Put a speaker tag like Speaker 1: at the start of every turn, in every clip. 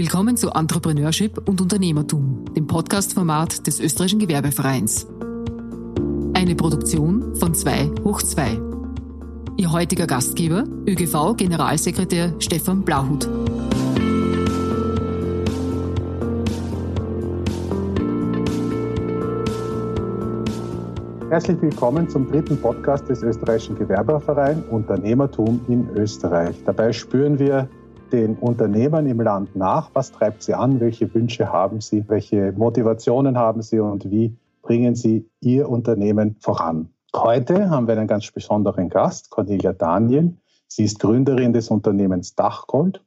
Speaker 1: Willkommen zu Entrepreneurship und Unternehmertum, dem Podcast-Format des Österreichischen Gewerbevereins. Eine Produktion von 2 hoch 2. Ihr heutiger Gastgeber, ÖGV-Generalsekretär Stefan Blauhut.
Speaker 2: Herzlich willkommen zum dritten Podcast des Österreichischen Gewerbervereins Unternehmertum in Österreich. Dabei spüren wir den Unternehmern im Land nach, was treibt sie an, welche Wünsche haben sie, welche Motivationen haben sie und wie bringen sie ihr Unternehmen voran. Heute haben wir einen ganz besonderen Gast, Cornelia Daniel. Sie ist Gründerin des Unternehmens Dachgold.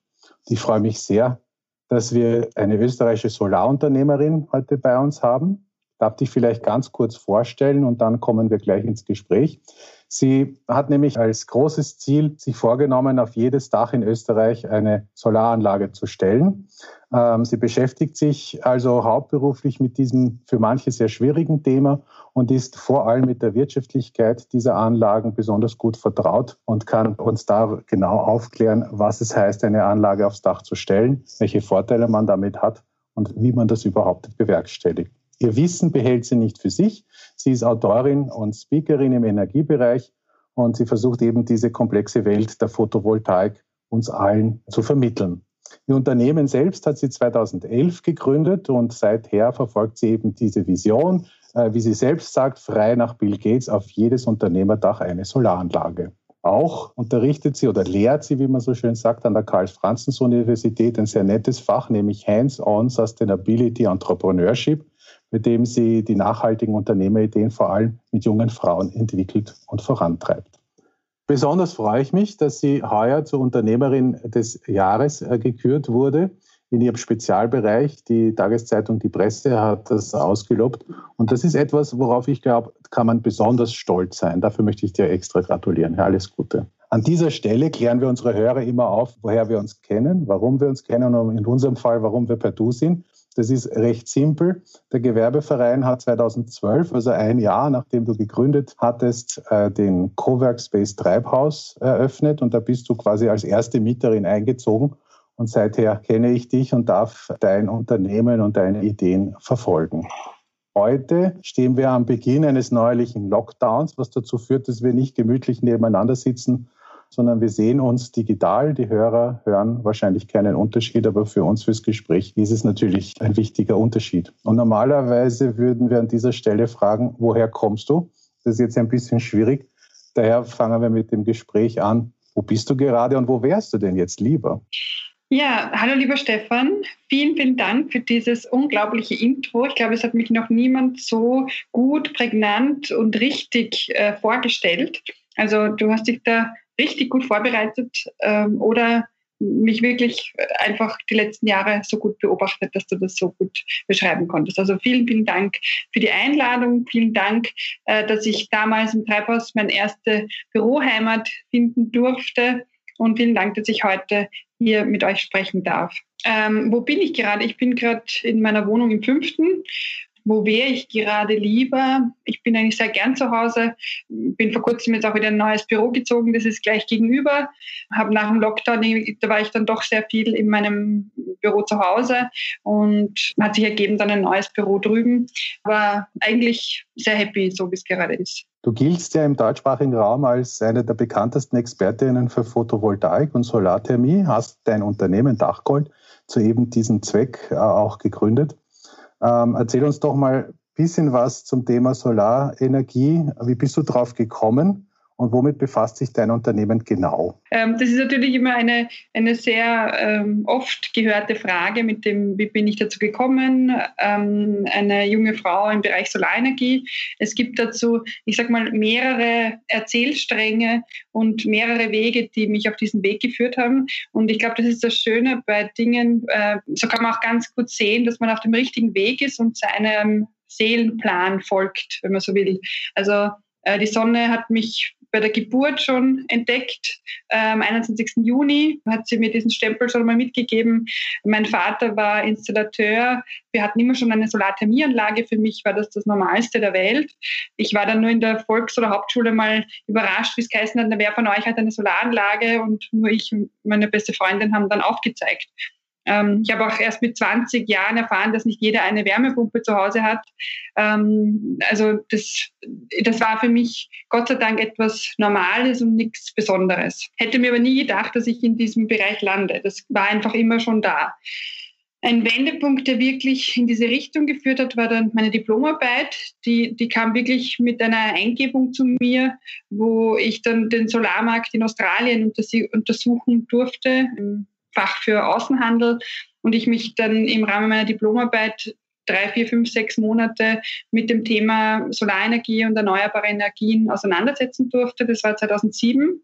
Speaker 2: Ich freue mich sehr, dass wir eine österreichische Solarunternehmerin heute bei uns haben darf dich vielleicht ganz kurz vorstellen und dann kommen wir gleich ins Gespräch. Sie hat nämlich als großes Ziel sich vorgenommen, auf jedes Dach in Österreich eine Solaranlage zu stellen. Ähm, sie beschäftigt sich also hauptberuflich mit diesem für manche sehr schwierigen Thema und ist vor allem mit der Wirtschaftlichkeit dieser Anlagen besonders gut vertraut und kann uns da genau aufklären, was es heißt, eine Anlage aufs Dach zu stellen, welche Vorteile man damit hat und wie man das überhaupt bewerkstelligt. Ihr Wissen behält sie nicht für sich. Sie ist Autorin und Speakerin im Energiebereich und sie versucht eben diese komplexe Welt der Photovoltaik uns allen zu vermitteln. Ihr Unternehmen selbst hat sie 2011 gegründet und seither verfolgt sie eben diese Vision, äh, wie sie selbst sagt, frei nach Bill Gates auf jedes Unternehmerdach eine Solaranlage. Auch unterrichtet sie oder lehrt sie, wie man so schön sagt, an der Karl-Franzens-Universität ein sehr nettes Fach, nämlich Hands-on Sustainability Entrepreneurship mit dem sie die nachhaltigen Unternehmerideen vor allem mit jungen Frauen entwickelt und vorantreibt. Besonders freue ich mich, dass sie heuer zur Unternehmerin des Jahres äh, gekürt wurde in ihrem Spezialbereich. Die Tageszeitung Die Presse hat das ausgelobt. Und das ist etwas, worauf ich glaube, kann man besonders stolz sein. Dafür möchte ich dir extra gratulieren. alles Gute. An dieser Stelle klären wir unsere Hörer immer auf, woher wir uns kennen, warum wir uns kennen und in unserem Fall, warum wir per Du sind. Das ist recht simpel. Der Gewerbeverein hat 2012, also ein Jahr nachdem du gegründet hattest, äh, den Cowork Space Treibhaus eröffnet und da bist du quasi als erste Mieterin eingezogen. Und seither kenne ich dich und darf dein Unternehmen und deine Ideen verfolgen. Heute stehen wir am Beginn eines neuerlichen Lockdowns, was dazu führt, dass wir nicht gemütlich nebeneinander sitzen, sondern wir sehen uns digital. Die Hörer hören wahrscheinlich keinen Unterschied, aber für uns fürs Gespräch ist es natürlich ein wichtiger Unterschied. Und normalerweise würden wir an dieser Stelle fragen, woher kommst du? Das ist jetzt ein bisschen schwierig. Daher fangen wir mit dem Gespräch an. Wo bist du gerade und wo wärst du denn jetzt lieber?
Speaker 3: Ja, hallo lieber Stefan. Vielen, vielen Dank für dieses unglaubliche Intro. Ich glaube, es hat mich noch niemand so gut, prägnant und richtig äh, vorgestellt. Also du hast dich da richtig gut vorbereitet ähm, oder mich wirklich einfach die letzten Jahre so gut beobachtet, dass du das so gut beschreiben konntest. Also vielen, vielen Dank für die Einladung. Vielen Dank, äh, dass ich damals im Treibhaus meine erste Büroheimat finden durfte. Und vielen Dank, dass ich heute hier mit euch sprechen darf. Ähm, wo bin ich gerade? Ich bin gerade in meiner Wohnung im fünften wo wäre ich gerade lieber? Ich bin eigentlich sehr gern zu Hause. Bin vor kurzem jetzt auch wieder ein neues Büro gezogen, das ist gleich gegenüber. Habe nach dem Lockdown, da war ich dann doch sehr viel in meinem Büro zu Hause und hat sich ergeben dann ein neues Büro drüben. Aber eigentlich sehr happy, so wie es gerade ist.
Speaker 2: Du giltst ja im deutschsprachigen Raum als eine der bekanntesten Expertinnen für Photovoltaik und Solarthermie, hast dein Unternehmen Dachgold zu eben diesem Zweck äh, auch gegründet. Ähm, erzähl uns doch mal ein bisschen was zum Thema Solarenergie. Wie bist du drauf gekommen? Und womit befasst sich dein Unternehmen genau?
Speaker 3: Ähm, das ist natürlich immer eine, eine sehr ähm, oft gehörte Frage mit dem, wie bin ich dazu gekommen? Ähm, eine junge Frau im Bereich Solarenergie. Es gibt dazu, ich sage mal, mehrere Erzählstränge und mehrere Wege, die mich auf diesen Weg geführt haben. Und ich glaube, das ist das Schöne bei Dingen, äh, so kann man auch ganz gut sehen, dass man auf dem richtigen Weg ist und seinem Seelenplan folgt, wenn man so will. Also äh, die Sonne hat mich bei der Geburt schon entdeckt. Am 21. Juni hat sie mir diesen Stempel schon mal mitgegeben. Mein Vater war Installateur. Wir hatten immer schon eine Solarthermieanlage. Für mich war das das Normalste der Welt. Ich war dann nur in der Volks- oder Hauptschule mal überrascht, wie es geheißen hat, wer von euch hat eine Solaranlage und nur ich und meine beste Freundin haben dann aufgezeigt. Ähm, ich habe auch erst mit 20 Jahren erfahren, dass nicht jeder eine Wärmepumpe zu Hause hat. Ähm, also das, das war für mich Gott sei Dank etwas Normales und nichts Besonderes. Hätte mir aber nie gedacht, dass ich in diesem Bereich lande. Das war einfach immer schon da. Ein Wendepunkt, der wirklich in diese Richtung geführt hat, war dann meine Diplomarbeit. Die, die kam wirklich mit einer Eingebung zu mir, wo ich dann den Solarmarkt in Australien untersuchen durfte, im Fach für Außenhandel. Und ich mich dann im Rahmen meiner Diplomarbeit drei, vier, fünf, sechs Monate mit dem Thema Solarenergie und erneuerbare Energien auseinandersetzen durfte. Das war 2007.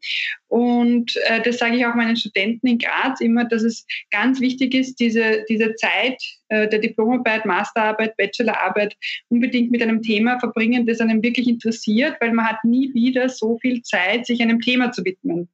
Speaker 3: Und äh, das sage ich auch meinen Studenten in Graz immer, dass es ganz wichtig ist, diese, diese Zeit der Diplomarbeit, Masterarbeit, Bachelorarbeit unbedingt mit einem Thema verbringen, das einem wirklich interessiert, weil man hat nie wieder so viel Zeit, sich einem Thema zu widmen.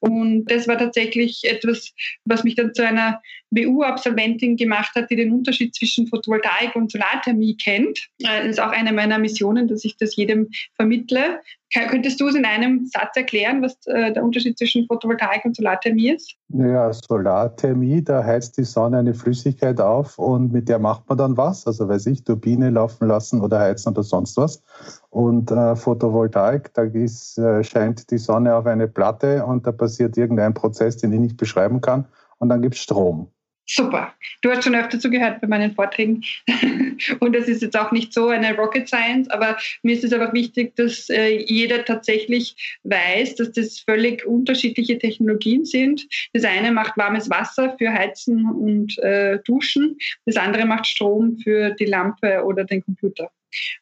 Speaker 3: Und das war tatsächlich etwas, was mich dann zu einer WU-Absolventin gemacht hat, die den Unterschied zwischen Photovoltaik und Solarthermie kennt. Äh, das ist auch eine meiner Missionen, dass ich das jedem vermittle. Könntest du es in einem Satz erklären, was äh, der Unterschied zwischen Photovoltaik und Solarthermie ist?
Speaker 2: Ja, Solarthermie, da heizt die Sonne eine Flüssigkeit auf und mit der macht man dann was. Also weiß ich, Turbine laufen lassen oder heizen oder sonst was. Und äh, Photovoltaik, da ist, äh, scheint die Sonne auf eine Platte und da passiert irgendein Prozess, den ich nicht beschreiben kann. Und dann gibt es Strom.
Speaker 3: Super. Du hast schon öfter zugehört bei meinen Vorträgen. Und das ist jetzt auch nicht so eine Rocket Science, aber mir ist es einfach wichtig, dass äh, jeder tatsächlich weiß, dass das völlig unterschiedliche Technologien sind. Das eine macht warmes Wasser für Heizen und äh, Duschen, das andere macht Strom für die Lampe oder den Computer.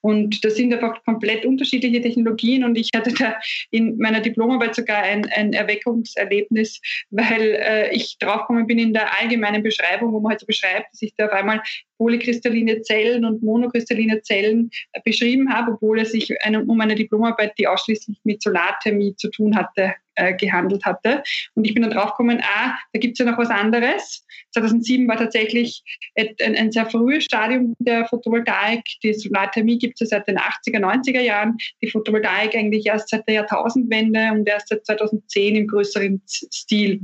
Speaker 3: Und das sind einfach komplett unterschiedliche Technologien. Und ich hatte da in meiner Diplomarbeit sogar ein, ein Erweckungserlebnis, weil äh, ich draufgekommen bin in der allgemeinen Beschreibung, wo man halt so beschreibt, dass ich da auf einmal polykristalline Zellen und monokristalline Zellen äh, beschrieben habe, obwohl es sich um eine Diplomarbeit, die ausschließlich mit Solarthermie zu tun hatte, äh, gehandelt hatte. Und ich bin dann draufgekommen, ah, da gibt es ja noch was anderes. 2007 war tatsächlich ein, ein, sehr frühes Stadium der Photovoltaik. Die Solarthermie gibt es ja seit den 80er, 90er Jahren. Die Photovoltaik eigentlich erst seit der Jahrtausendwende und erst seit 2010 im größeren Stil.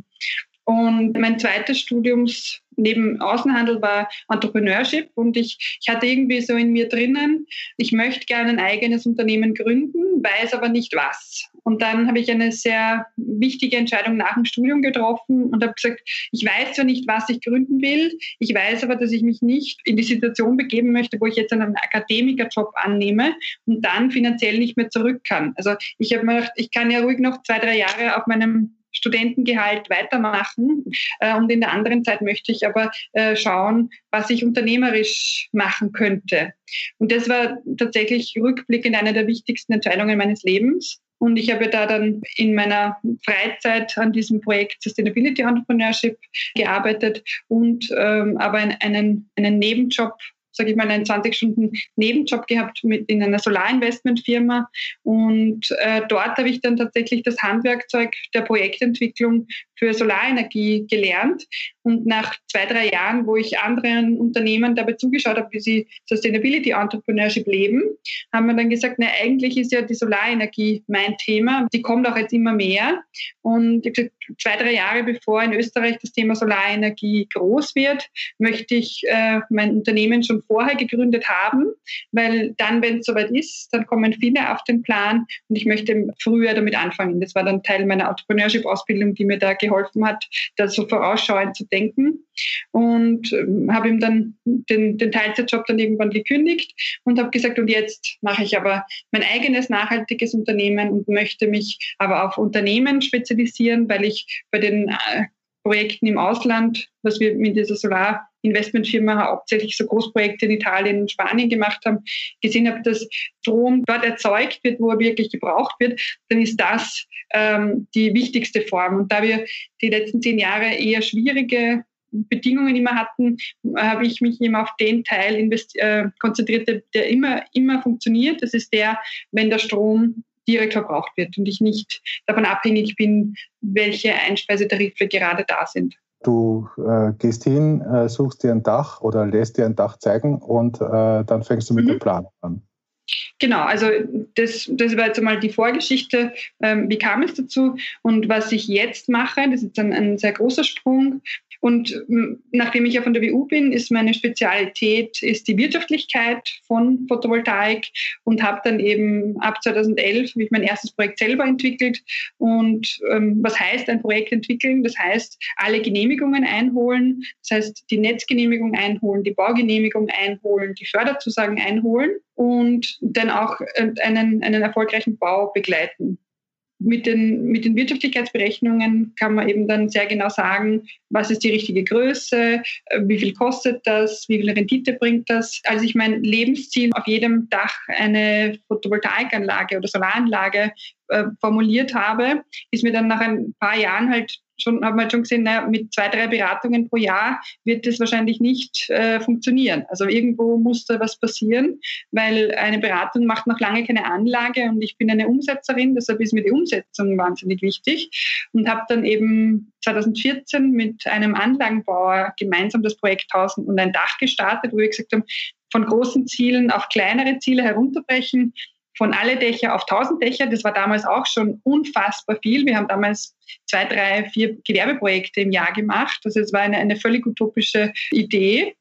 Speaker 3: Und mein zweites Studiums neben Außenhandel war Entrepreneurship und ich, ich hatte irgendwie so in mir drinnen, ich möchte gerne ein eigenes Unternehmen gründen, weiß aber nicht was. Und dann habe ich eine sehr wichtige Entscheidung nach dem Studium getroffen und habe gesagt, ich weiß zwar nicht, was ich gründen will, ich weiß aber, dass ich mich nicht in die Situation begeben möchte, wo ich jetzt einen Akademikerjob annehme und dann finanziell nicht mehr zurück kann. Also ich habe mir gedacht, ich kann ja ruhig noch zwei, drei Jahre auf meinem Studentengehalt weitermachen. Äh, und in der anderen Zeit möchte ich aber äh, schauen, was ich unternehmerisch machen könnte. Und das war tatsächlich rückblickend eine der wichtigsten Entscheidungen meines Lebens. Und ich habe da dann in meiner Freizeit an diesem Projekt Sustainability Entrepreneurship gearbeitet und ähm, aber einen, einen Nebenjob sage ich mal, einen 20-Stunden-Nebenjob gehabt mit in einer Solarinvestmentfirma. Und äh, dort habe ich dann tatsächlich das Handwerkzeug der Projektentwicklung für Solarenergie gelernt. Und nach zwei, drei Jahren, wo ich anderen Unternehmen dabei zugeschaut habe, wie sie Sustainability Entrepreneurship leben, haben wir dann gesagt, na, eigentlich ist ja die Solarenergie mein Thema. Die kommt auch jetzt immer mehr. Und ich gesagt, zwei, drei Jahre bevor in Österreich das Thema Solarenergie groß wird, möchte ich äh, mein Unternehmen schon vorher gegründet haben, weil dann, wenn es soweit ist, dann kommen viele auf den Plan und ich möchte früher damit anfangen. Das war dann Teil meiner Entrepreneurship-Ausbildung, die mir da geholfen hat, da so vorausschauend zu denken. Und ähm, habe ihm dann den, den Teilzeitjob dann irgendwann gekündigt und habe gesagt, und jetzt mache ich aber mein eigenes nachhaltiges Unternehmen und möchte mich aber auf Unternehmen spezialisieren, weil ich bei den äh, Projekten im Ausland, was wir mit dieser Solarinvestmentfirma hauptsächlich so Großprojekte in Italien und Spanien gemacht haben, gesehen habe, dass Strom dort erzeugt wird, wo er wirklich gebraucht wird, dann ist das ähm, die wichtigste Form. Und da wir die letzten zehn Jahre eher schwierige Bedingungen immer hatten, habe ich mich immer auf den Teil äh, konzentriert, der, immer, immer funktioniert. Das ist der, wenn der Strom direkt verbraucht wird und ich nicht davon abhängig bin, welche Einspeisetarife gerade da sind.
Speaker 2: Du äh, gehst hin, äh, suchst dir ein Dach oder lässt dir ein Dach zeigen und äh, dann fängst du mit mhm. der Planung an.
Speaker 3: Genau, also das, das war jetzt einmal die Vorgeschichte. Ähm, wie kam es dazu? Und was ich jetzt mache, das ist dann ein sehr großer Sprung. Und nachdem ich ja von der WU bin, ist meine Spezialität ist die Wirtschaftlichkeit von Photovoltaik und habe dann eben ab 2011 ich mein erstes Projekt selber entwickelt. Und ähm, was heißt ein Projekt entwickeln? Das heißt, alle Genehmigungen einholen, das heißt, die Netzgenehmigung einholen, die Baugenehmigung einholen, die Förderzusagen einholen und dann auch äh, einen, einen erfolgreichen Bau begleiten mit den, mit den Wirtschaftlichkeitsberechnungen kann man eben dann sehr genau sagen, was ist die richtige Größe, äh, wie viel kostet das, wie viel Rendite bringt das. Als ich mein Lebensziel auf jedem Dach eine Photovoltaikanlage oder Solaranlage äh, formuliert habe, ist mir dann nach ein paar Jahren halt schon, haben wir halt schon gesehen, naja, mit zwei, drei Beratungen pro Jahr wird das wahrscheinlich nicht äh, funktionieren. Also irgendwo muss da was passieren, weil eine Beratung macht noch lange keine Anlage und ich bin eine Umsetzerin, deshalb ist mir die Umsetzung wahnsinnig wichtig und habe dann eben 2014 mit einem Anlagenbauer gemeinsam das Projekt Haus und ein Dach gestartet, wo wir gesagt haben, von großen Zielen auf kleinere Ziele herunterbrechen, von alle Dächer auf 1000 Dächer. Das war damals auch schon unfassbar viel. Wir haben damals zwei, drei, vier Gewerbeprojekte im Jahr gemacht. Also es war eine, eine völlig utopische Idee.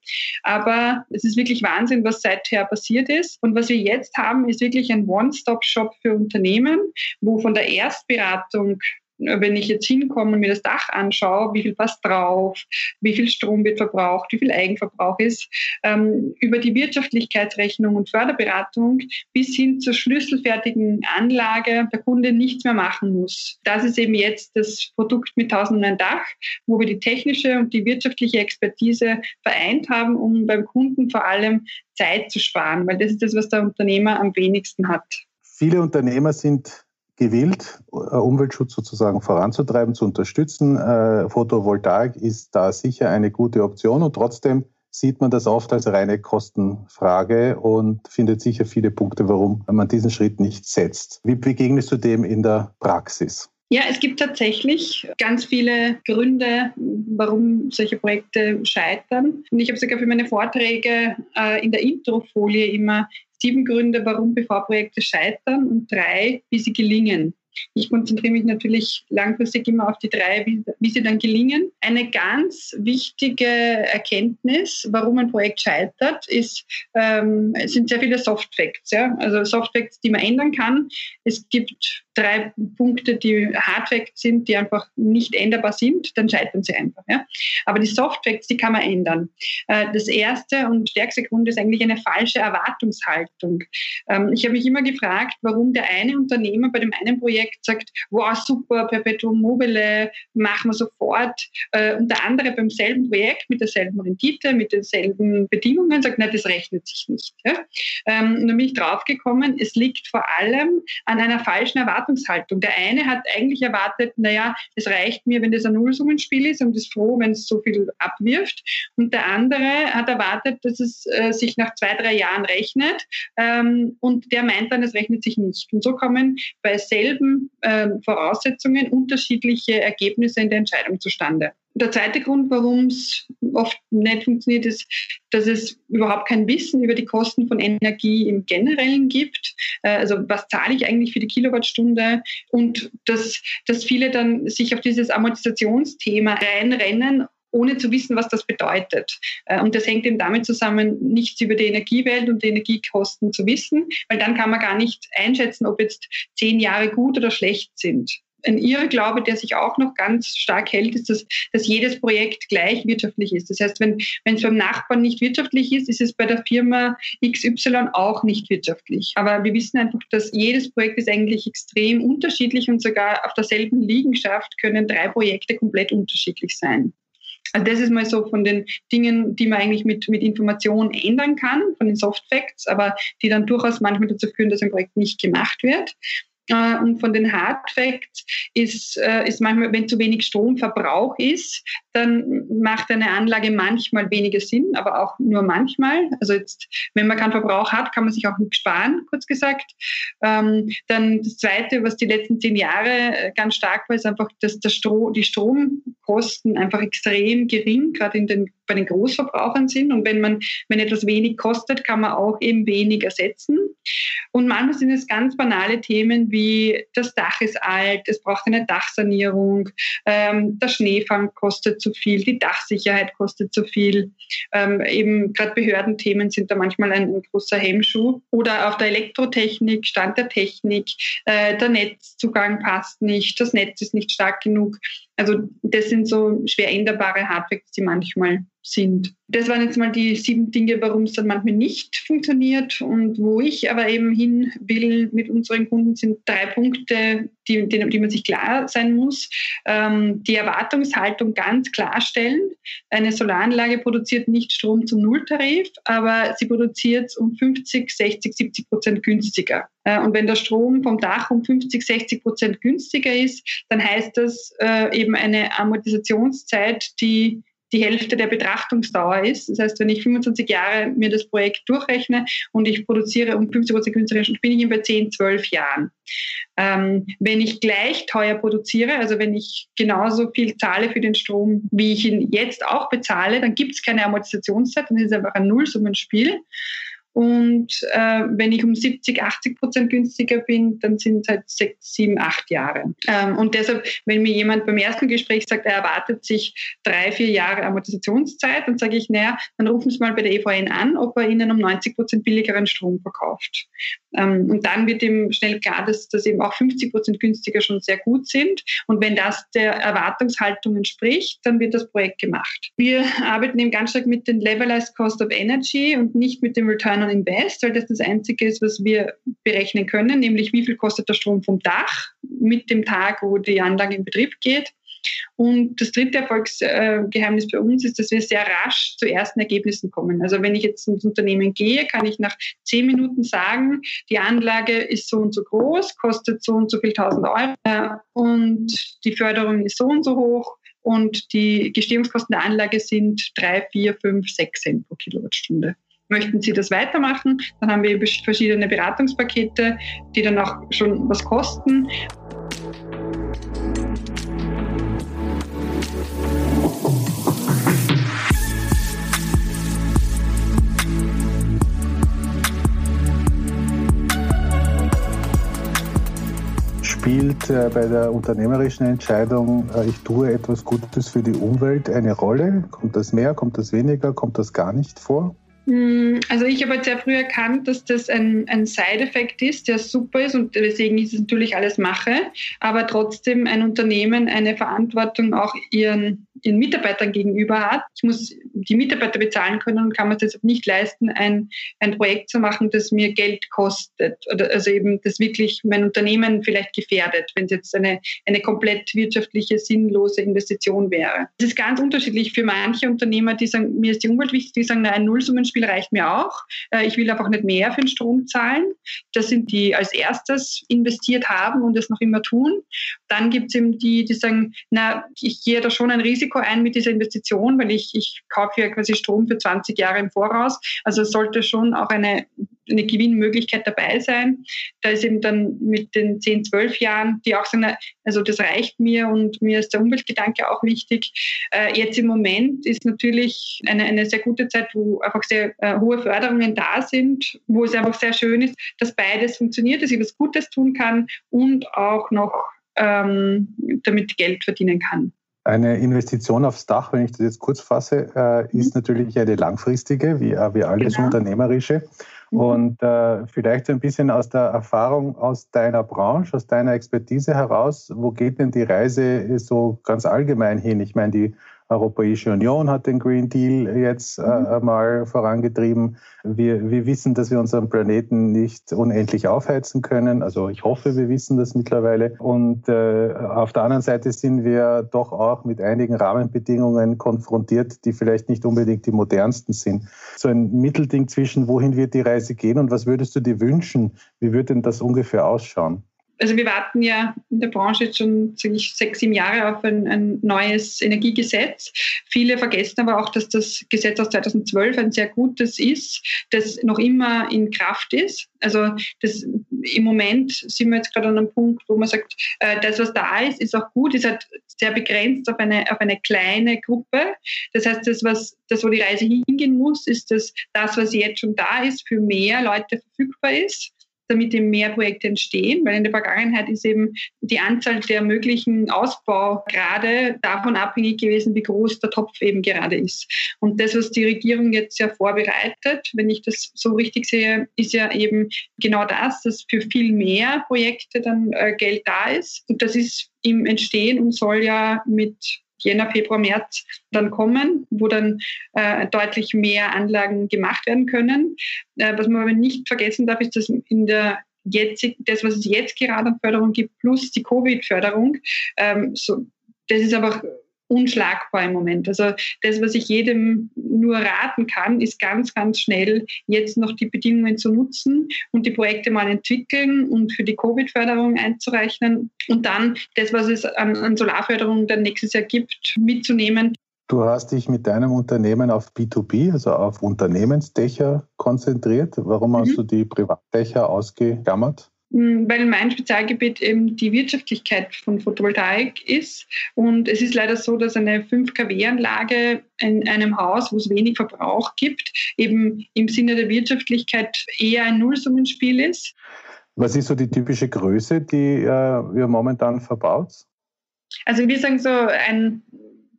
Speaker 3: Aber es ist wirklich Wahnsinn, was seither passiert ist. Und was wir jetzt haben, ist wirklich ein One-Stop-Shop für Unternehmen, wo von der Erstberatung wenn ich jetzt hinkomme und mir das Dach anschaue, wie viel passt drauf, wie viel Strom wird verbraucht, wie viel Eigenverbrauch ist, ähm, über die Wirtschaftlichkeitsrechnung und Förderberatung bis hin zur schlüsselfertigen Anlage der Kunde nichts mehr machen muss. Das ist eben jetzt das Produkt mit 1001 Dach, wo wir die technische und die wirtschaftliche Expertise vereint haben, um beim Kunden vor allem Zeit zu sparen, weil das ist das, was der Unternehmer am wenigsten hat.
Speaker 2: Viele Unternehmer sind gewillt, äh, Umweltschutz sozusagen voranzutreiben, zu unterstützen. Äh, Photovoltaik ist da sicher eine gute Option und trotzdem sieht man das oft als reine Kostenfrage und findet sicher viele Punkte, warum man diesen Schritt nicht setzt. Wie begegnest du dem in der Praxis?
Speaker 3: Ja, es gibt tatsächlich ganz viele Gründe, warum solche Projekte scheitern. Und ich habe sogar für meine Vorträge äh, in der Introfolie immer sieben Gründe, warum PV-Projekte scheitern und drei, wie sie gelingen. Ich konzentriere mich natürlich langfristig immer auf die drei, wie, wie, sie dann gelingen. Eine ganz wichtige Erkenntnis, warum ein Projekt scheitert, ist, ähm, es sind sehr viele Soft Facts. Ja? Also Soft Facts, die man ändern kann. Es gibt drei Punkte, die Hard Facts sind, die einfach nicht änderbar sind, dann scheitern sie einfach. Ja? Aber die Soft Facts, die kann man ändern. Äh, das erste und stärkste Grund ist eigentlich eine falsche Erwartungshaltung. Ähm, ich habe mich immer gefragt, warum der eine Unternehmer bei dem einen Projekt sagt, wow, super, Perpetuum mobile, machen wir sofort. Äh, und der andere beim selben Projekt mit derselben Rendite, mit denselben Bedingungen sagt, nein, das rechnet sich nicht. Ja? Ähm, und dann bin ich draufgekommen, es liegt vor allem an einer falschen Erwartungshaltung Erwartungshaltung. Der eine hat eigentlich erwartet, naja, es reicht mir, wenn das ein Nullsummenspiel ist und ist froh, wenn es so viel abwirft. Und der andere hat erwartet, dass es äh, sich nach zwei, drei Jahren rechnet. Ähm, und der meint dann, es rechnet sich nicht. Und so kommen bei selben äh, Voraussetzungen unterschiedliche Ergebnisse in der Entscheidung zustande. Der zweite Grund, warum es oft nicht funktioniert, ist, dass es überhaupt kein Wissen über die Kosten von Energie im Generellen gibt. Äh, also was zahle ich eigentlich für die Kilowattstunde? Und dass, dass viele dann sich auf dieses Amortisationsthema reinrennen ohne zu wissen, was das bedeutet. Äh, und das hängt eben damit zusammen, nichts über die Energiewelt und die Energiekosten zu wissen, weil dann kann man gar nicht einschätzen, ob jetzt zehn Jahre gut oder schlecht sind ein Irrglaube, der sich auch noch ganz stark hält, ist, dass, dass jedes Projekt gleich wirtschaftlich ist. Das heißt, wenn, wenn es beim Nachbarn nicht wirtschaftlich ist, ist es bei der Firma XY auch nicht wirtschaftlich. Aber wir wissen einfach, dass jedes Projekt ist eigentlich extrem unterschiedlich und sogar auf derselben Liegenschaft können drei Projekte komplett unterschiedlich sein. Also das ist mal so von den Dingen, die man eigentlich mit, mit Information ändern kann, von den Soft Facts, aber die dann durchaus manchmal dazu führen, dass ein Projekt nicht gemacht wird. Äh, und von den Hard Facts ist, äh, ist manchmal, wenn zu wenig Stromverbrauch ist, dann macht eine Anlage manchmal weniger Sinn, aber auch nur manchmal. Also jetzt, wenn man keinen Verbrauch hat, kann man sich auch nicht sparen, kurz gesagt. Ähm, dann das Zweite, was die letzten zehn Jahre äh, ganz stark war, ist einfach, dass der Stro die Stromkosten einfach extrem gering, gerade in den bei den Großverbrauchern sind. Und wenn man, wenn etwas wenig kostet, kann man auch eben wenig ersetzen. Und manchmal sind es ganz banale Themen wie das Dach ist alt, es braucht eine Dachsanierung, ähm, der Schneefang kostet zu viel, die Dachsicherheit kostet zu viel. Ähm, eben gerade Behördenthemen sind da manchmal ein, ein, großer Hemmschuh. Oder auf der Elektrotechnik, Stand der Technik, äh, der Netzzugang passt nicht, das Netz ist nicht stark genug. Also das sind so schwer änderbare Hardfacts, die manchmal sind. Das waren jetzt mal die sieben Dinge, warum es dann manchmal nicht funktioniert. Und wo ich aber eben hin will mit unseren Kunden, sind drei Punkte, die, die, die man sich klar sein muss. Ähm, die Erwartungshaltung ganz klarstellen. Eine Solaranlage produziert nicht Strom zum Nulltarif, aber sie produziert es um 50, 60, 70 Prozent günstiger. Äh, und wenn der Strom vom Dach um 50, 60 Prozent günstiger ist, dann heißt das äh, eben eine Amortisationszeit, die die Hälfte der Betrachtungsdauer ist. Das heißt, wenn ich 25 Jahre mir das Projekt durchrechne und ich produziere um 50 Prozent günstiger, bin ich bei 10, 12 Jahren. Ähm, wenn ich gleich teuer produziere, also wenn ich genauso viel zahle für den Strom, wie ich ihn jetzt auch bezahle, dann gibt es keine Amortisationszeit, dann ist es einfach ein Nullsummenspiel. Und äh, wenn ich um 70, 80 Prozent günstiger bin, dann sind es halt sechs, sieben, acht Jahre. Ähm, und deshalb, wenn mir jemand beim ersten Gespräch sagt, er erwartet sich drei, vier Jahre Amortisationszeit, dann sage ich, naja, dann rufen Sie mal bei der EVN an, ob er Ihnen um 90 Prozent billigeren Strom verkauft. Ähm, und dann wird ihm schnell klar, dass das eben auch 50 Prozent günstiger schon sehr gut sind. Und wenn das der Erwartungshaltung entspricht, dann wird das Projekt gemacht. Wir arbeiten eben ganz stark mit dem Levelized Cost of Energy und nicht mit dem Return on Invest, weil das das Einzige ist, was wir berechnen können, nämlich wie viel kostet der Strom vom Dach mit dem Tag, wo die Anlage in Betrieb geht. Und das dritte Erfolgsgeheimnis für uns ist, dass wir sehr rasch zu ersten Ergebnissen kommen. Also wenn ich jetzt ins Unternehmen gehe, kann ich nach zehn Minuten sagen, die Anlage ist so und so groß, kostet so und so viel tausend Euro äh, und die Förderung ist so und so hoch und die Gestehungskosten der Anlage sind drei, vier, fünf, sechs Cent pro Kilowattstunde. Möchten Sie das weitermachen? Dann haben wir verschiedene Beratungspakete, die dann auch schon was kosten.
Speaker 2: Spielt äh, bei der unternehmerischen Entscheidung, äh, ich tue etwas Gutes für die Umwelt, eine Rolle? Kommt das mehr, kommt das weniger, kommt das gar nicht vor?
Speaker 3: Hm, also ich habe sehr früh erkannt, dass das ein, ein Side-Effekt ist, der super ist und deswegen ist es natürlich alles Mache, aber trotzdem ein Unternehmen eine Verantwortung auch ihren, ihren Mitarbeitern gegenüber hat. Ich muss die Mitarbeiter bezahlen können und kann mir deshalb nicht leisten, ein, ein Projekt zu machen, das mir Geld kostet oder also eben das wirklich mein Unternehmen vielleicht gefährdet, wenn es jetzt eine, eine komplett wirtschaftliche, sinnlose Investition wäre. Es ist ganz unterschiedlich für manche Unternehmer, die sagen, mir ist die Umwelt wichtig, die sagen, ein Nullsummenspiel reicht mir auch. Äh, ich will einfach nicht mehr für den Strom zahlen. Das sind die als erstes investiert haben und es noch immer tun. Dann gibt es eben die, die sagen, na, ich gehe da schon ein Risiko ein mit dieser Investition, weil ich, ich kaufe ja quasi Strom für 20 Jahre im Voraus. Also sollte schon auch eine eine Gewinnmöglichkeit dabei sein. Da ist eben dann mit den 10, 12 Jahren, die auch sagen, also das reicht mir und mir ist der Umweltgedanke auch wichtig. Äh, jetzt im Moment ist natürlich eine, eine sehr gute Zeit, wo einfach sehr äh, hohe Förderungen da sind, wo es einfach sehr schön ist, dass beides funktioniert, dass ich was Gutes tun kann und auch noch ähm, damit Geld verdienen kann.
Speaker 2: Eine Investition aufs Dach, wenn ich das jetzt kurz fasse, äh, ist mhm. natürlich eine langfristige, wie, äh, wie alles genau. Unternehmerische. Mhm. Und äh, vielleicht ein bisschen aus der Erfahrung aus deiner Branche, aus deiner Expertise heraus, wo geht denn die Reise so ganz allgemein hin? Ich meine, die Europäische Union hat den Green Deal jetzt äh, mhm. mal vorangetrieben. Wir, wir wissen, dass wir unseren Planeten nicht unendlich aufheizen können. Also ich hoffe, wir wissen das mittlerweile. Und äh, auf der anderen Seite sind wir doch auch mit einigen Rahmenbedingungen konfrontiert, die vielleicht nicht unbedingt die modernsten sind. So ein Mittelding zwischen, wohin wird die Reise gehen und was würdest du dir wünschen? Wie würde denn das ungefähr ausschauen?
Speaker 3: Also wir warten ja in der Branche jetzt schon sechs, sieben Jahre auf ein, ein, neues Energiegesetz. Viele vergessen aber auch, dass das Gesetz aus 2012 ein sehr gutes ist, das noch immer in Kraft ist. Also das, im Moment sind wir jetzt gerade an einem Punkt, wo man sagt, äh, das, was da ist, ist auch gut, ist halt sehr begrenzt auf eine, auf eine kleine Gruppe. Das heißt, das, was, das, wo die Reise hingehen muss, ist, dass das, was jetzt schon da ist, für mehr Leute verfügbar ist damit eben mehr Projekte entstehen, weil in der Vergangenheit ist eben die Anzahl der möglichen Ausbaugrade davon abhängig gewesen, wie groß der Topf eben gerade ist. Und das, was die Regierung jetzt ja vorbereitet, wenn ich das so richtig sehe, ist ja eben genau das, dass für viel mehr Projekte dann äh, Geld da ist. Und das ist im Entstehen und soll ja mit Jänner, Februar, März dann kommen, wo dann äh, deutlich mehr Anlagen gemacht werden können. Äh, was man aber nicht vergessen darf, ist, dass in der jetzig, das, was es jetzt gerade an Förderung gibt, plus die Covid-Förderung, ähm, so, das ist aber unschlagbar im Moment. Also das, was ich jedem nur raten kann, ist ganz, ganz schnell jetzt noch die Bedingungen zu nutzen und die Projekte mal entwickeln und für die Covid-Förderung einzurechnen und dann das, was es an, an Solarförderung dann nächstes Jahr gibt, mitzunehmen.
Speaker 2: Du hast dich mit deinem Unternehmen auf B2B, also auf Unternehmensdächer konzentriert. Warum mhm. hast du die Privatdächer ausgegammert?
Speaker 3: Hm, weil mein Spezialgebiet eben die Wirtschaftlichkeit von Photovoltaik ist. Und es ist leider so, dass eine 5 kW-Anlage in einem Haus, wo es wenig Verbrauch gibt, eben im Sinne der Wirtschaftlichkeit eher ein Nullsummenspiel ist.
Speaker 2: Was ist so die typische Größe, die äh, ihr momentan verbaut?
Speaker 3: Also wir sagen so, ein,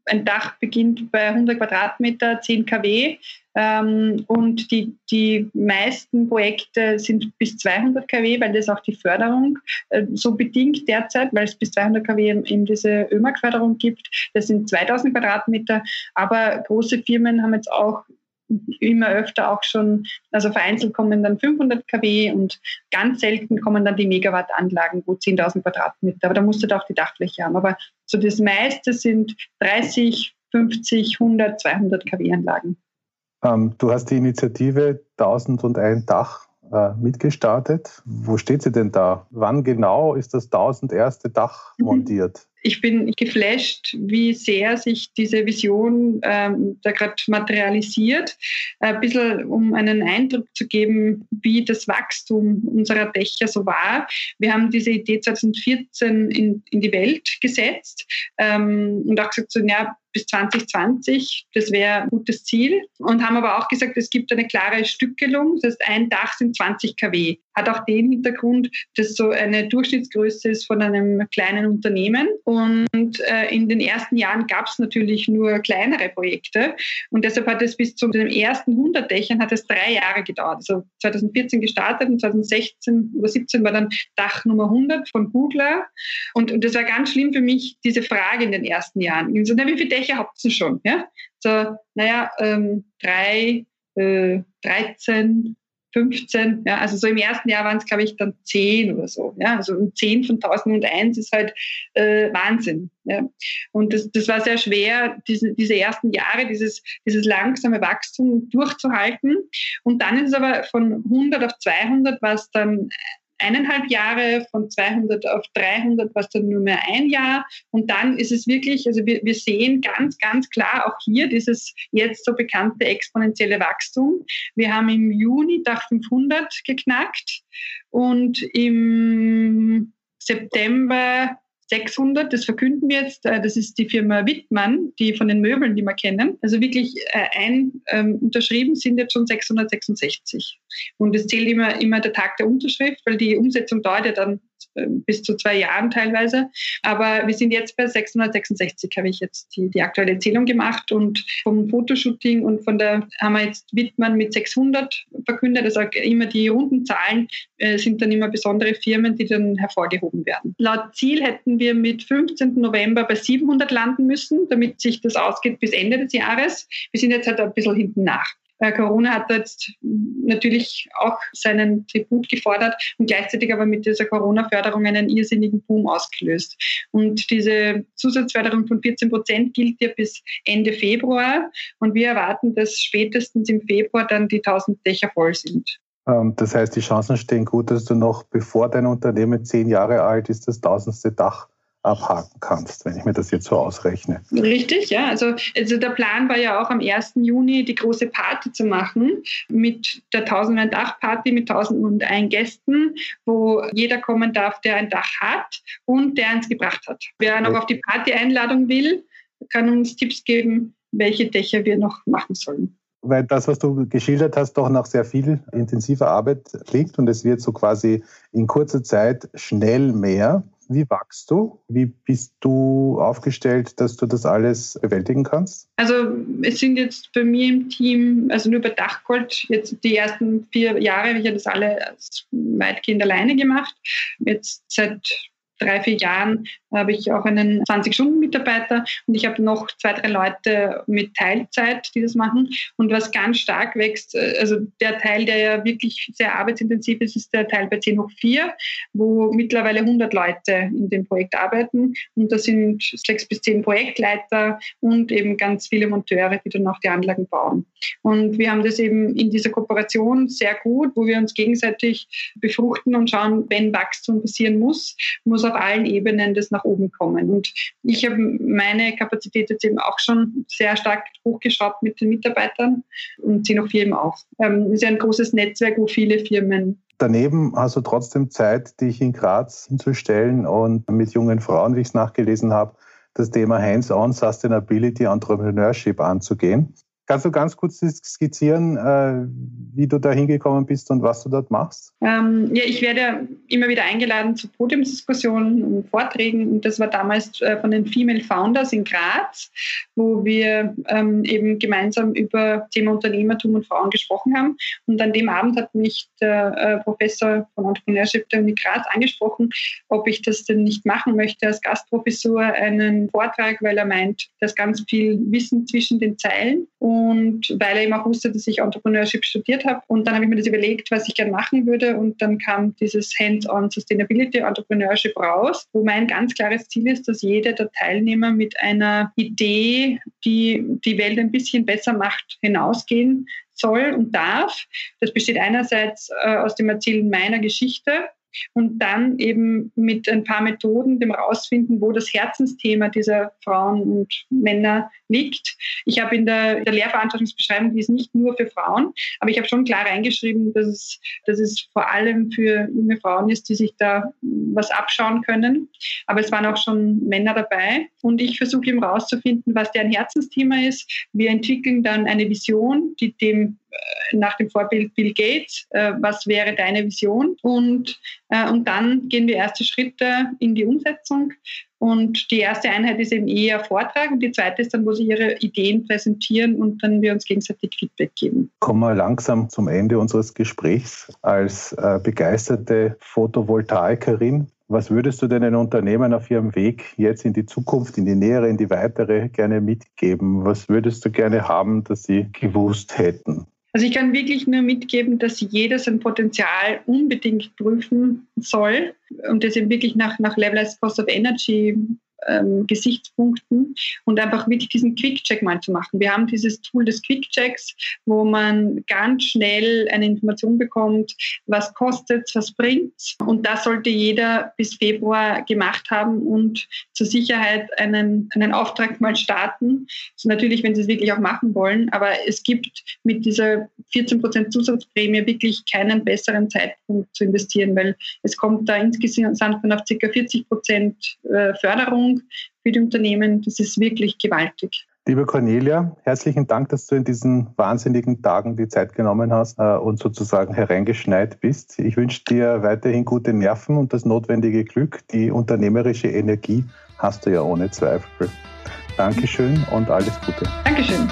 Speaker 3: ein Dach beginnt bei 100 Quadratmeter, 10 kW ähm, und die, die meisten Projekte sind bis 200 kW, weil das auch die Förderung äh, so bedingt derzeit, weil es bis 200 kW eben diese ÖMAG-Förderung gibt. Das sind 2000 Quadratmeter. Aber große Firmen haben jetzt auch immer öfter auch schon, also vereinzelt kommen dann 500 kW und ganz selten kommen dann die Megawatt-Anlagen, wo 10.000 Quadratmeter. Aber da musst du da auch die Dachfläche haben. Aber so das meiste sind 30, 50, 100, 200 kW-Anlagen.
Speaker 2: Ähm, du hast die Initiative 1001 Dach äh, mitgestartet. Wo steht sie denn da? Wann genau ist das 1001. Dach mhm. montiert?
Speaker 3: Ich bin geflasht, wie sehr sich diese Vision ähm, da gerade materialisiert. Ein bisschen, um einen Eindruck zu geben, wie das Wachstum unserer Dächer so war. Wir haben diese Idee 2014 in, in die Welt gesetzt ähm, und auch gesagt, so, ja, bis 2020. Das wäre ein gutes Ziel. Und haben aber auch gesagt, es gibt eine klare Stückelung. Das heißt, ein Dach sind 20 kW. Hat auch den Hintergrund, dass so eine Durchschnittsgröße ist von einem kleinen Unternehmen. Und äh, in den ersten Jahren gab es natürlich nur kleinere Projekte. Und deshalb hat es bis zu den ersten 100 Dächern hat es drei Jahre gedauert. Also 2014 gestartet und 2016 oder 17 war dann Dach Nummer 100 von Googler. Und, und das war ganz schlimm für mich, diese Frage in den ersten Jahren. So, na, wie viele Dächer welche habt ihr schon? Ja? So, naja, ähm, drei, äh, 13, 15, ja, also so im ersten Jahr waren es, glaube ich, dann 10 oder so. Ja, also 10 von 1001 ist halt äh, Wahnsinn. Ja. Und das, das war sehr schwer, diese, diese ersten Jahre, dieses, dieses langsame Wachstum durchzuhalten. Und dann ist es aber von 100 auf 200 war es dann eineinhalb Jahre, von 200 auf 300 war es dann nur mehr ein Jahr. Und dann ist es wirklich, also wir, wir sehen ganz, ganz klar auch hier dieses jetzt so bekannte exponentielle Wachstum. Wir haben im Juni Dach 500 geknackt und im September 600, das verkünden wir jetzt, äh, das ist die Firma Wittmann, die von den Möbeln, die wir kennen. Also wirklich äh, ein, ähm, unterschrieben sind jetzt schon 666. Und es zählt immer, immer der Tag der Unterschrift, weil die Umsetzung dauert ja dann bis zu zwei Jahren teilweise. Aber wir sind jetzt bei 666, habe ich jetzt die, die aktuelle Zählung gemacht und vom Fotoshooting und von der haben wir jetzt Wittmann mit 600 verkündet. Also immer die runden Zahlen äh, sind dann immer besondere Firmen, die dann hervorgehoben werden. Laut Ziel hätten wir mit 15. November bei 700 landen müssen, damit sich das ausgeht bis Ende des Jahres. Wir sind jetzt halt ein bisschen hinten nach. Äh, Corona hat jetzt natürlich auch seinen Tribut gefordert und gleichzeitig aber mit dieser Corona-Förderung einen irrsinnigen Boom ausgelöst. Und diese Zusatzförderung von 14 Prozent gilt ja bis Ende Februar und wir erwarten, dass spätestens im Februar dann die 1000 Dächer voll sind.
Speaker 2: Ähm, das heißt, die Chancen stehen gut, dass du noch, bevor dein Unternehmen zehn Jahre alt ist, das tausendste Dach abhaken kannst, wenn ich mir das jetzt so ausrechne.
Speaker 3: Richtig, ja. Also, also der Plan war ja auch am 1. Juni die große Party zu machen mit der 1001 Dach-Party mit 1001 Gästen, wo jeder kommen darf, der ein Dach hat und der eins gebracht hat. Wer noch auf die Party-Einladung will, kann uns Tipps geben, welche Dächer wir noch machen sollen
Speaker 2: weil das, was du geschildert hast, doch nach sehr viel intensiver Arbeit klingt und es wird so quasi in kurzer Zeit schnell mehr. Wie wachst du? Wie bist du aufgestellt, dass du das alles bewältigen kannst?
Speaker 3: Also es sind jetzt bei mir im Team, also nur bei Dachgold, jetzt die ersten vier Jahre habe ich das alle weitgehend alleine gemacht. Jetzt seit drei, vier Jahren habe ich auch einen 20-Stunden-Mitarbeiter und ich habe noch zwei, drei Leute mit Teilzeit, die das machen. Und was ganz stark wächst, äh, also der Teil, der ja wirklich sehr arbeitsintensiv ist, ist der Teil bei 10 hoch 4, wo mittlerweile 100 Leute in dem Projekt arbeiten. Und da sind sechs bis zehn Projektleiter und eben ganz viele Monteure, die dann auch die Anlagen bauen. Und wir haben das eben in dieser Kooperation sehr gut, wo wir uns gegenseitig befruchten und schauen, wenn Wachstum passieren muss, muss auf allen Ebenen das nach oben kommen. Und ich habe meine Kapazität jetzt eben auch schon sehr stark hochgeschraubt mit den Mitarbeitern und sie noch Firmen auch. Ähm, es ist ja ein großes Netzwerk, wo viele Firmen
Speaker 2: Daneben hast du trotzdem Zeit, dich in Graz hinzustellen und mit jungen Frauen, wie ich es nachgelesen habe, das Thema Hands-on Sustainability Entrepreneurship anzugehen. Kannst du ganz kurz skizzieren, äh, wie du da hingekommen bist und was du dort machst?
Speaker 3: Ähm, ja, ich werde immer wieder eingeladen zu Podiumsdiskussionen und Vorträgen. Und das war damals äh, von den Female Founders in Graz, wo wir ähm, eben gemeinsam über Thema Unternehmertum und Frauen gesprochen haben. Und an dem Abend hat mich der äh, Professor von Entrepreneurship der Uni Graz angesprochen, ob ich das denn nicht machen möchte als Gastprofessor, einen Vortrag, weil er meint, dass ganz viel Wissen zwischen den Zeilen. Und weil er eben auch wusste, dass ich Entrepreneurship studiert habe. Und dann habe ich mir das überlegt, was ich gerne machen würde. Und dann kam dieses Hands-on Sustainability Entrepreneurship raus, wo mein ganz klares Ziel ist, dass jeder der Teilnehmer mit einer Idee, die die Welt ein bisschen besser macht, hinausgehen soll und darf. Das besteht einerseits äh, aus dem Erzählen meiner Geschichte, und dann eben mit ein paar Methoden dem rausfinden, wo das Herzensthema dieser Frauen und Männer liegt. Ich habe in der, der Lehrverantwortungsbeschreibung, die ist nicht nur für Frauen, aber ich habe schon klar reingeschrieben, dass es, dass es vor allem für junge Frauen ist, die sich da was abschauen können. Aber es waren auch schon Männer dabei. Und ich versuche eben rauszufinden, was deren Herzensthema ist. Wir entwickeln dann eine Vision, die dem nach dem Vorbild Bill Gates, äh, was wäre deine Vision? Und, äh, und dann gehen wir erste Schritte in die Umsetzung. Und die erste Einheit ist eben eher Vortrag und die zweite ist dann, wo sie ihre Ideen präsentieren und dann wir uns gegenseitig Feedback geben.
Speaker 2: Kommen wir langsam zum Ende unseres Gesprächs. Als äh, begeisterte Photovoltaikerin, was würdest du denn den Unternehmen auf ihrem Weg jetzt in die Zukunft, in die nähere, in die weitere gerne mitgeben? Was würdest du gerne haben, dass sie gewusst hätten?
Speaker 3: Also ich kann wirklich nur mitgeben, dass jeder sein Potenzial unbedingt prüfen soll und das eben wirklich nach, nach Levelized Cost of Energy ähm, Gesichtspunkten und einfach wirklich diesen Quick-Check mal zu machen. Wir haben dieses Tool des Quick-Checks, wo man ganz schnell eine Information bekommt, was kostet, was bringt. Und das sollte jeder bis Februar gemacht haben und zur Sicherheit einen, einen Auftrag mal starten. Also natürlich, wenn Sie es wirklich auch machen wollen, aber es gibt mit dieser 14% Zusatzprämie wirklich keinen besseren Zeitpunkt zu investieren, weil es kommt da insgesamt dann auf ca. 40% äh, Förderung für die Unternehmen. Das ist wirklich gewaltig.
Speaker 2: Liebe Cornelia, herzlichen Dank, dass du in diesen wahnsinnigen Tagen die Zeit genommen hast äh, und sozusagen hereingeschneit bist. Ich wünsche dir weiterhin gute Nerven und das notwendige Glück. Die unternehmerische Energie hast du ja ohne Zweifel. Dankeschön und alles Gute.
Speaker 3: Dankeschön.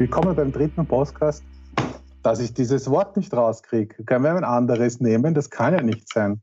Speaker 2: Willkommen beim dritten Podcast. Dass ich dieses Wort nicht rauskriege. Können wir ein anderes nehmen? Das kann ja nicht sein.